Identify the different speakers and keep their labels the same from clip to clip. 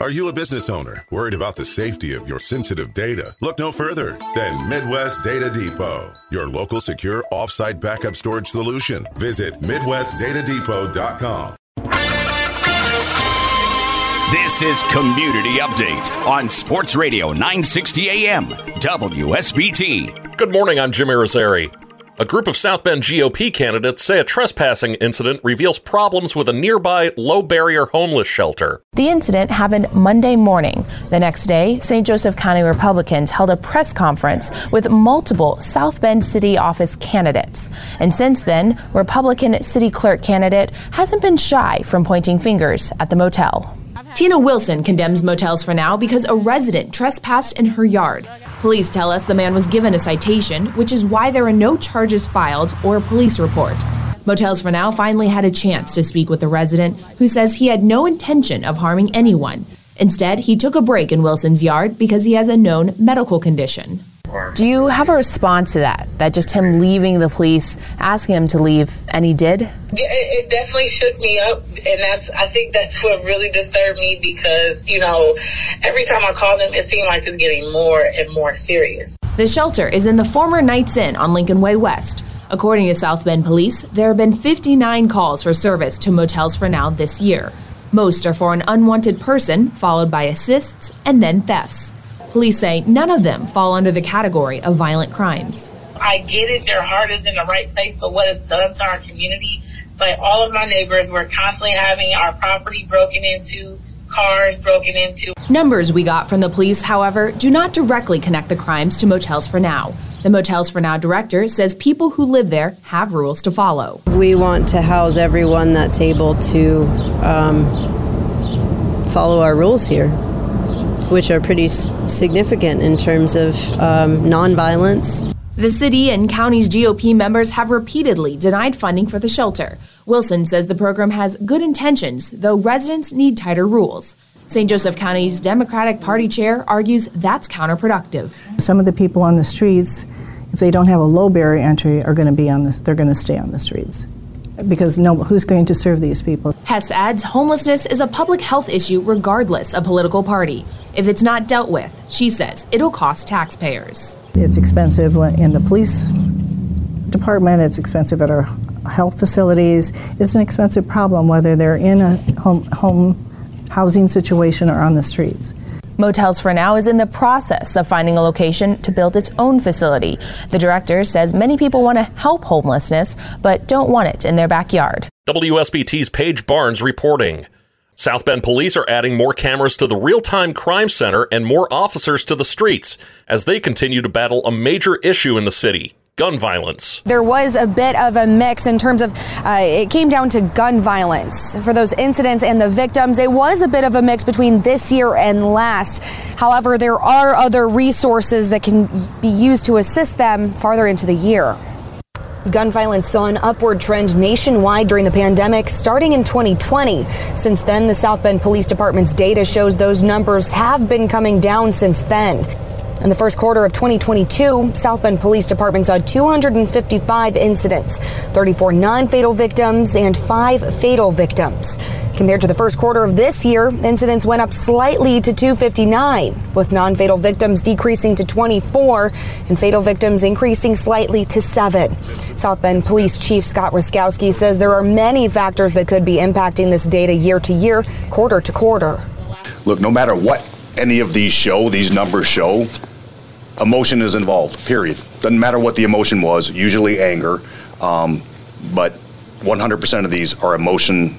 Speaker 1: Are you a business owner worried about the safety of your sensitive data? Look no further than Midwest Data Depot, your local secure offsite backup storage solution. Visit MidwestDataDepot.com.
Speaker 2: This is Community Update on Sports Radio 960 AM, WSBT.
Speaker 3: Good morning, I'm Jimmy Rosari. A group of South Bend GOP candidates say a trespassing incident reveals problems with a nearby low barrier homeless shelter.
Speaker 4: The incident happened Monday morning. The next day, St. Joseph County Republicans held a press conference with multiple South Bend city office candidates. And since then, Republican city clerk candidate hasn't been shy from pointing fingers at the motel. Tina Wilson condemns motels for now because a resident trespassed in her yard. Police tell us the man was given a citation, which is why there are no charges filed or a police report. Motels for Now finally had a chance to speak with the resident who says he had no intention of harming anyone. Instead, he took a break in Wilson's yard because he has a known medical condition. Do you have a response to that? That just him leaving the police, asking him to leave, and he did?
Speaker 5: Yeah, it, it definitely shook me up, and that's I think that's what really disturbed me because you know every time I called him, it seemed like it's getting more and more serious.
Speaker 4: The shelter is in the former Knights Inn on Lincolnway West. According to South Bend Police, there have been 59 calls for service to motels for now this year. Most are for an unwanted person, followed by assists and then thefts. Police say none of them fall under the category of violent crimes.
Speaker 5: I get it, their heart is in the right place, but what it's done to our community, but all of my neighbors were constantly having our property broken into, cars broken into.
Speaker 4: Numbers we got from the police, however, do not directly connect the crimes to Motels for Now. The Motels for Now director says people who live there have rules to follow.
Speaker 6: We want to house everyone that's able to um, follow our rules here which are pretty significant in terms of um, nonviolence.
Speaker 4: The city and county's GOP members have repeatedly denied funding for the shelter. Wilson says the program has good intentions, though residents need tighter rules. St. Joseph County's Democratic Party chair argues that's counterproductive.
Speaker 7: Some of the people on the streets, if they don't have a low barrier entry, are going to be on this. They're going to stay on the streets because no, who's going to serve these people?
Speaker 4: Hess adds homelessness is a public health issue regardless of political party. If it's not dealt with, she says it'll cost taxpayers.
Speaker 7: It's expensive in the police department, it's expensive at our health facilities. It's an expensive problem whether they're in a home, home housing situation or on the streets.
Speaker 4: Motels for Now is in the process of finding a location to build its own facility. The director says many people want to help homelessness, but don't want it in their backyard.
Speaker 3: WSBT's Paige Barnes reporting. South Bend police are adding more cameras to the real time crime center and more officers to the streets as they continue to battle a major issue in the city gun violence.
Speaker 8: There was a bit of a mix in terms of uh, it came down to gun violence for those incidents and the victims. It was a bit of a mix between this year and last. However, there are other resources that can be used to assist them farther into the year. Gun violence saw an upward trend nationwide during the pandemic starting in 2020. Since then, the South Bend Police Department's data shows those numbers have been coming down since then. In the first quarter of 2022, South Bend Police Department saw 255 incidents, 34 non fatal victims, and five fatal victims. Compared to the first quarter of this year, incidents went up slightly to 259, with non fatal victims decreasing to 24 and fatal victims increasing slightly to 7. South Bend Police Chief Scott Ruszkowski says there are many factors that could be impacting this data year to year, quarter to quarter.
Speaker 9: Look, no matter what any of these show, these numbers show, emotion is involved, period. Doesn't matter what the emotion was, usually anger, um, but 100% of these are emotion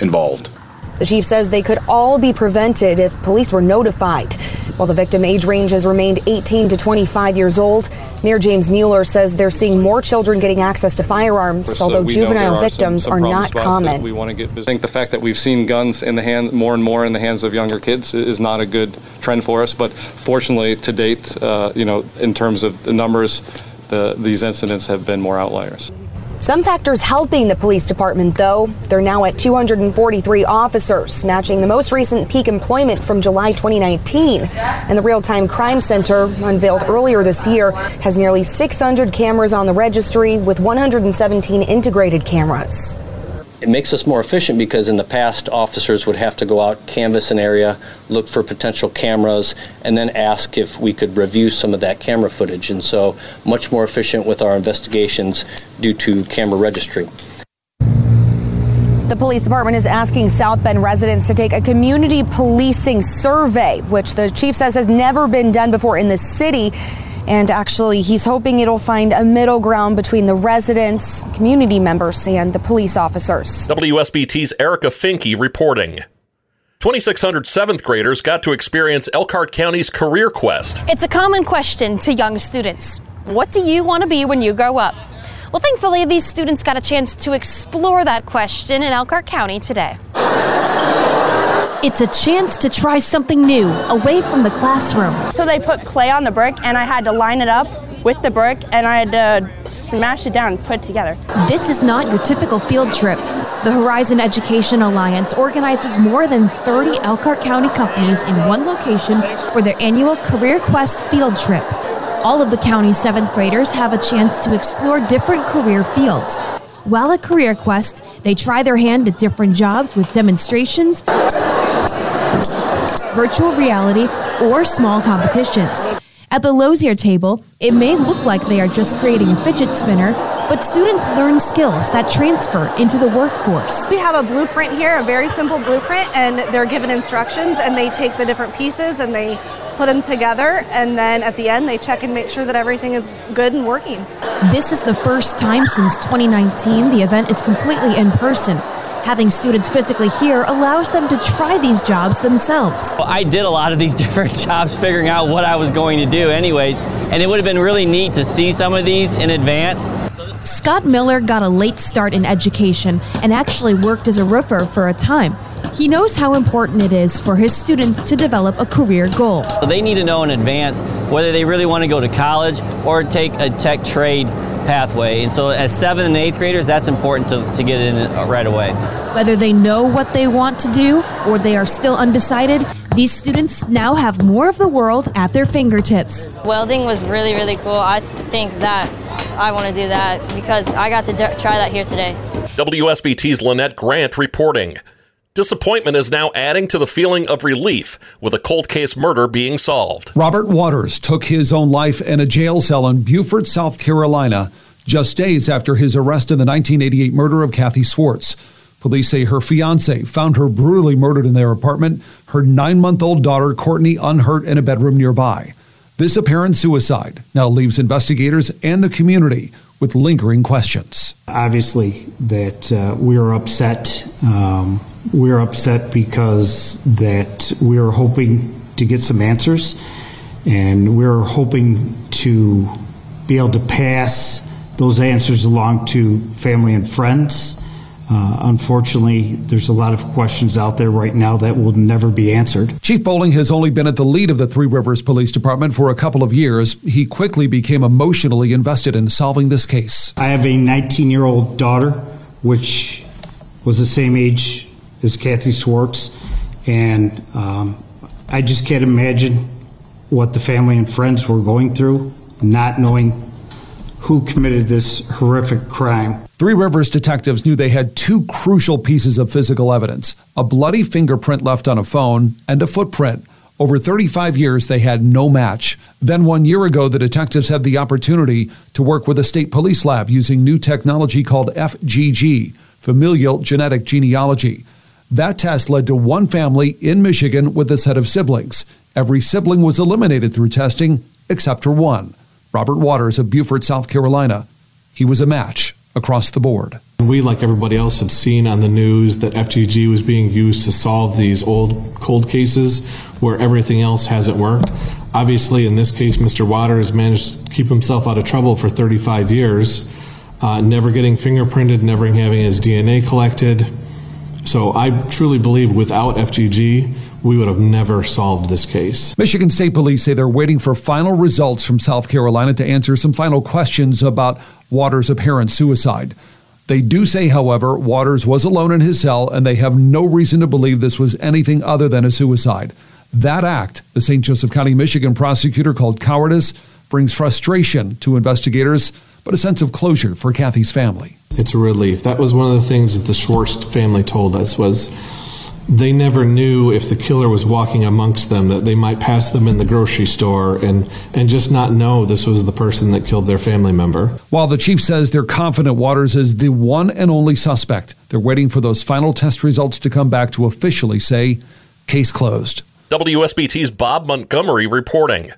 Speaker 9: involved.
Speaker 8: The chief says they could all be prevented if police were notified. While the victim age range has remained 18 to 25 years old, Mayor James Mueller says they're seeing more children getting access to firearms, although juvenile are victims some, some are not common.
Speaker 10: We want to get. I think the fact that we've seen guns in the hand more and more in the hands of younger kids is not a good trend for us. But fortunately, to date, uh, you know, in terms of the numbers, the, these incidents have been more outliers.
Speaker 8: Some factors helping the police department, though. They're now at 243 officers, matching the most recent peak employment from July 2019. And the Real Time Crime Center, unveiled earlier this year, has nearly 600 cameras on the registry with 117 integrated cameras.
Speaker 11: It makes us more efficient because in the past, officers would have to go out, canvass an area, look for potential cameras, and then ask if we could review some of that camera footage. And so, much more efficient with our investigations due to camera registry.
Speaker 8: The police department is asking South Bend residents to take a community policing survey, which the chief says has never been done before in the city. And actually, he's hoping it'll find a middle ground between the residents, community members, and the police officers.
Speaker 3: WSBT's Erica Finke reporting. 2,600 seventh graders got to experience Elkhart County's Career Quest.
Speaker 12: It's a common question to young students What do you want to be when you grow up? Well, thankfully, these students got a chance to explore that question in Elkhart County today.
Speaker 13: It's a chance to try something new away from the classroom.
Speaker 14: So they put clay on the brick, and I had to line it up with the brick, and I had to smash it down and put it together.
Speaker 13: This is not your typical field trip. The Horizon Education Alliance organizes more than 30 Elkhart County companies in one location for their annual Career Quest field trip. All of the county's seventh graders have a chance to explore different career fields. While at Career Quest, they try their hand at different jobs with demonstrations, virtual reality, or small competitions. At the Lozier table, it may look like they are just creating a fidget spinner, but students learn skills that transfer into the workforce.
Speaker 14: We have a blueprint here, a very simple blueprint, and they're given instructions and they take the different pieces and they put them together, and then at the end, they check and make sure that everything is good and working.
Speaker 13: This is the first time since 2019 the event is completely in person. Having students physically here allows them to try these jobs themselves.
Speaker 15: Well, I did a lot of these different jobs figuring out what I was going to do, anyways, and it would have been really neat to see some of these in advance.
Speaker 13: Scott Miller got a late start in education and actually worked as a roofer for a time. He knows how important it is for his students to develop a career goal.
Speaker 15: They need to know in advance whether they really want to go to college or take a tech trade pathway. And so, as seventh and eighth graders, that's important to, to get in uh, right away.
Speaker 13: Whether they know what they want to do or they are still undecided, these students now have more of the world at their fingertips.
Speaker 16: Welding was really, really cool. I think that I want to do that because I got to try that here today.
Speaker 3: WSBT's Lynette Grant reporting. Disappointment is now adding to the feeling of relief with a cold case murder being solved.
Speaker 17: Robert Waters took his own life in a jail cell in Beaufort, South Carolina, just days after his arrest in the 1988 murder of Kathy Swartz. Police say her fiance found her brutally murdered in their apartment, her nine month old daughter, Courtney, unhurt in a bedroom nearby. This apparent suicide now leaves investigators and the community with lingering questions.
Speaker 18: Obviously, that uh, we are upset. Um, we're upset because that we're hoping to get some answers, and we're hoping to be able to pass those answers along to family and friends. Uh, unfortunately, there's a lot of questions out there right now that will never be answered.
Speaker 17: Chief Bowling has only been at the lead of the Three Rivers Police Department for a couple of years. He quickly became emotionally invested in solving this case.
Speaker 18: I have a 19 year old daughter, which was the same age as Kathy Swartz, and um, I just can't imagine what the family and friends were going through, not knowing who committed this horrific crime.
Speaker 17: Three Rivers detectives knew they had two crucial pieces of physical evidence a bloody fingerprint left on a phone and a footprint. Over 35 years, they had no match. Then, one year ago, the detectives had the opportunity to work with a state police lab using new technology called FGG, Familial Genetic Genealogy. That test led to one family in Michigan with a set of siblings. Every sibling was eliminated through testing except for one. Robert Waters of Beaufort, South Carolina. He was a match across the board.
Speaker 19: We, like everybody else, had seen on the news that FGG was being used to solve these old cold cases where everything else hasn't worked. Obviously, in this case, Mr. Waters managed to keep himself out of trouble for 35 years, uh, never getting fingerprinted, never having his DNA collected. So I truly believe without FGG, we would have never solved this case.
Speaker 17: Michigan State Police say they're waiting for final results from South Carolina to answer some final questions about Waters' apparent suicide. They do say, however, Waters was alone in his cell and they have no reason to believe this was anything other than a suicide. That act, the St. Joseph County, Michigan prosecutor called cowardice, brings frustration to investigators but a sense of closure for Kathy's family.
Speaker 19: It's a relief. That was one of the things that the Schwartz family told us was they never knew if the killer was walking amongst them that they might pass them in the grocery store and and just not know this was the person that killed their family member.
Speaker 17: While the chief says they're confident Waters is the one and only suspect, they're waiting for those final test results to come back to officially say case closed.
Speaker 3: WSBT's Bob Montgomery reporting.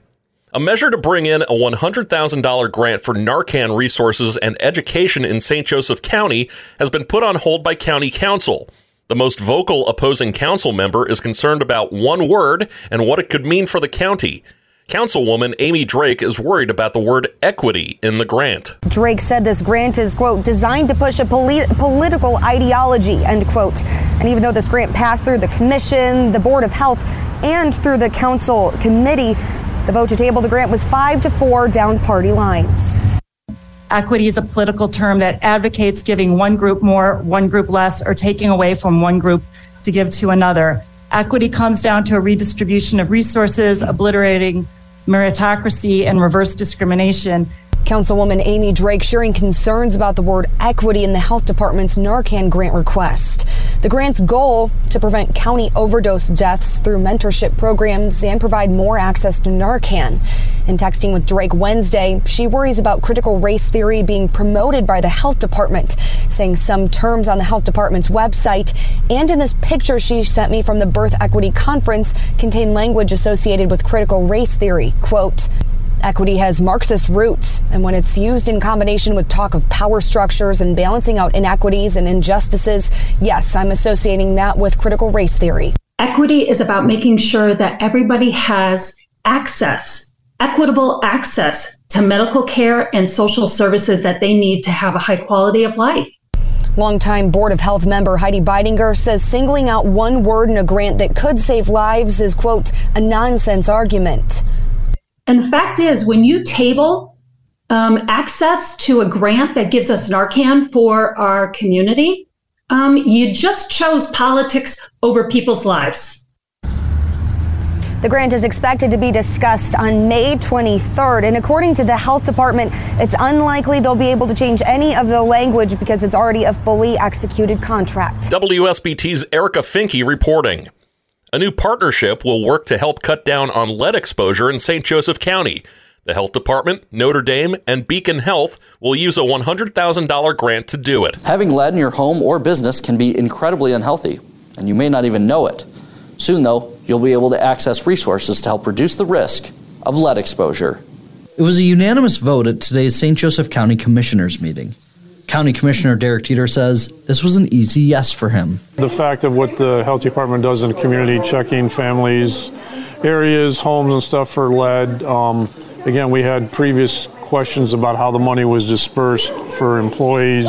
Speaker 3: A measure to bring in a $100,000 grant for Narcan resources and education in St. Joseph County has been put on hold by County Council. The most vocal opposing council member is concerned about one word and what it could mean for the county. Councilwoman Amy Drake is worried about the word equity in the grant.
Speaker 8: Drake said this grant is, quote, designed to push a polit- political ideology, end quote. And even though this grant passed through the commission, the Board of Health, and through the council committee, the vote to table the grant was five to four down party lines.
Speaker 20: Equity is a political term that advocates giving one group more, one group less, or taking away from one group to give to another. Equity comes down to a redistribution of resources, obliterating meritocracy and reverse discrimination.
Speaker 8: Councilwoman Amy Drake sharing concerns about the word equity in the health department's Narcan grant request. The grant's goal to prevent county overdose deaths through mentorship programs and provide more access to Narcan. In texting with Drake Wednesday, she worries about critical race theory being promoted by the health department, saying some terms on the health department's website and in this picture she sent me from the Birth Equity Conference contain language associated with critical race theory. Quote, Equity has Marxist roots, and when it's used in combination with talk of power structures and balancing out inequities and injustices, yes, I'm associating that with critical race theory.
Speaker 21: Equity is about making sure that everybody has access, equitable access to medical care and social services that they need to have a high quality of life.
Speaker 8: Longtime Board of Health member Heidi Beidinger says singling out one word in a grant that could save lives is, quote, a nonsense argument.
Speaker 21: And the fact is, when you table um, access to a grant that gives us Narcan for our community, um, you just chose politics over people's lives.
Speaker 8: The grant is expected to be discussed on May 23rd. And according to the health department, it's unlikely they'll be able to change any of the language because it's already a fully executed contract.
Speaker 3: WSBT's Erica Finke reporting. A new partnership will work to help cut down on lead exposure in St. Joseph County. The Health Department, Notre Dame, and Beacon Health will use a $100,000 grant to do it.
Speaker 22: Having lead in your home or business can be incredibly unhealthy, and you may not even know it. Soon, though, you'll be able to access resources to help reduce the risk of lead exposure.
Speaker 23: It was a unanimous vote at today's St. Joseph County Commissioners meeting. County Commissioner Derek Dieter says this was an easy yes for him.
Speaker 24: The fact of what the health department does in the community, checking families, areas, homes, and stuff for lead. Um, again, we had previous questions about how the money was dispersed for employees.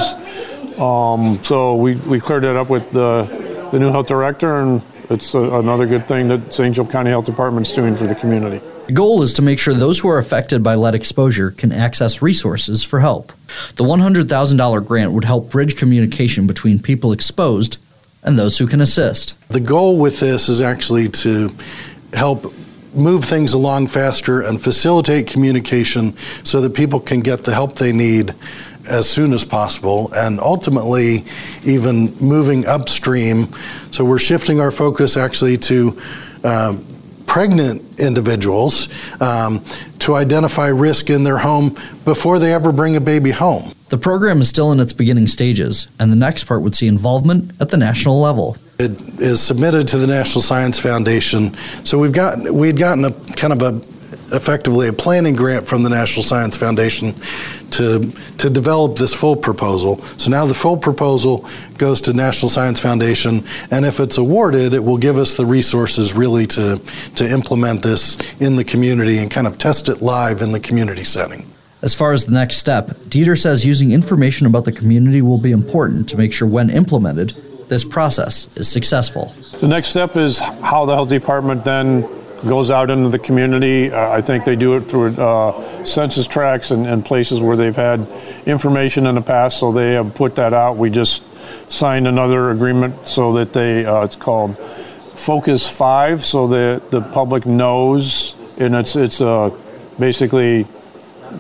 Speaker 24: Um, so we, we cleared that up with the, the new health director, and it's a, another good thing that St. Joe County Health Department is doing for the community.
Speaker 23: The goal is to make sure those who are affected by lead exposure can access resources for help. The $100,000 grant would help bridge communication between people exposed and those who can assist.
Speaker 25: The goal with this is actually to help move things along faster and facilitate communication so that people can get the help they need as soon as possible and ultimately even moving upstream. So we're shifting our focus actually to um, pregnant individuals um, to identify risk in their home before they ever bring a baby home.
Speaker 23: The program is still in its beginning stages, and the next part would see involvement at the national level.
Speaker 25: It is submitted to the National Science Foundation. So we've got we'd gotten a kind of a effectively a planning grant from the National Science Foundation to to develop this full proposal. So now the full proposal goes to National Science Foundation, and if it's awarded, it will give us the resources really to to implement this in the community and kind of test it live in the community setting.
Speaker 23: As far as the next step, Dieter says using information about the community will be important to make sure when implemented, this process is successful.
Speaker 24: The next step is how the health department then goes out into the community. Uh, I think they do it through uh, census tracts and, and, places where they've had information in the past, so they have put that out. We just signed another agreement so that they, uh, it's called Focus 5, so that the public knows, and it's, it's uh, basically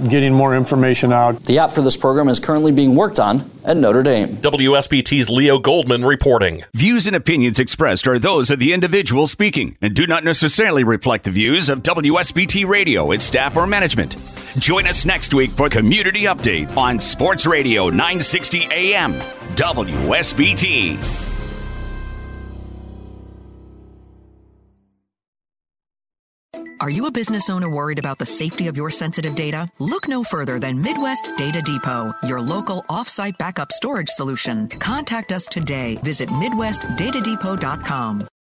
Speaker 24: getting more information out.
Speaker 22: The app for this program is currently being worked on at Notre Dame.
Speaker 3: WSBT's Leo Goldman reporting.
Speaker 26: Views and opinions expressed are those of the individual speaking and do not necessarily reflect the views of WSBT Radio, its staff, or management. Join us next week for Community Update on Sports Radio 960 AM, WSBT.
Speaker 27: Are you a business owner worried about the safety of your sensitive data? Look no further than Midwest Data Depot, your local offsite backup storage solution. Contact us today. Visit MidwestDataDepot.com.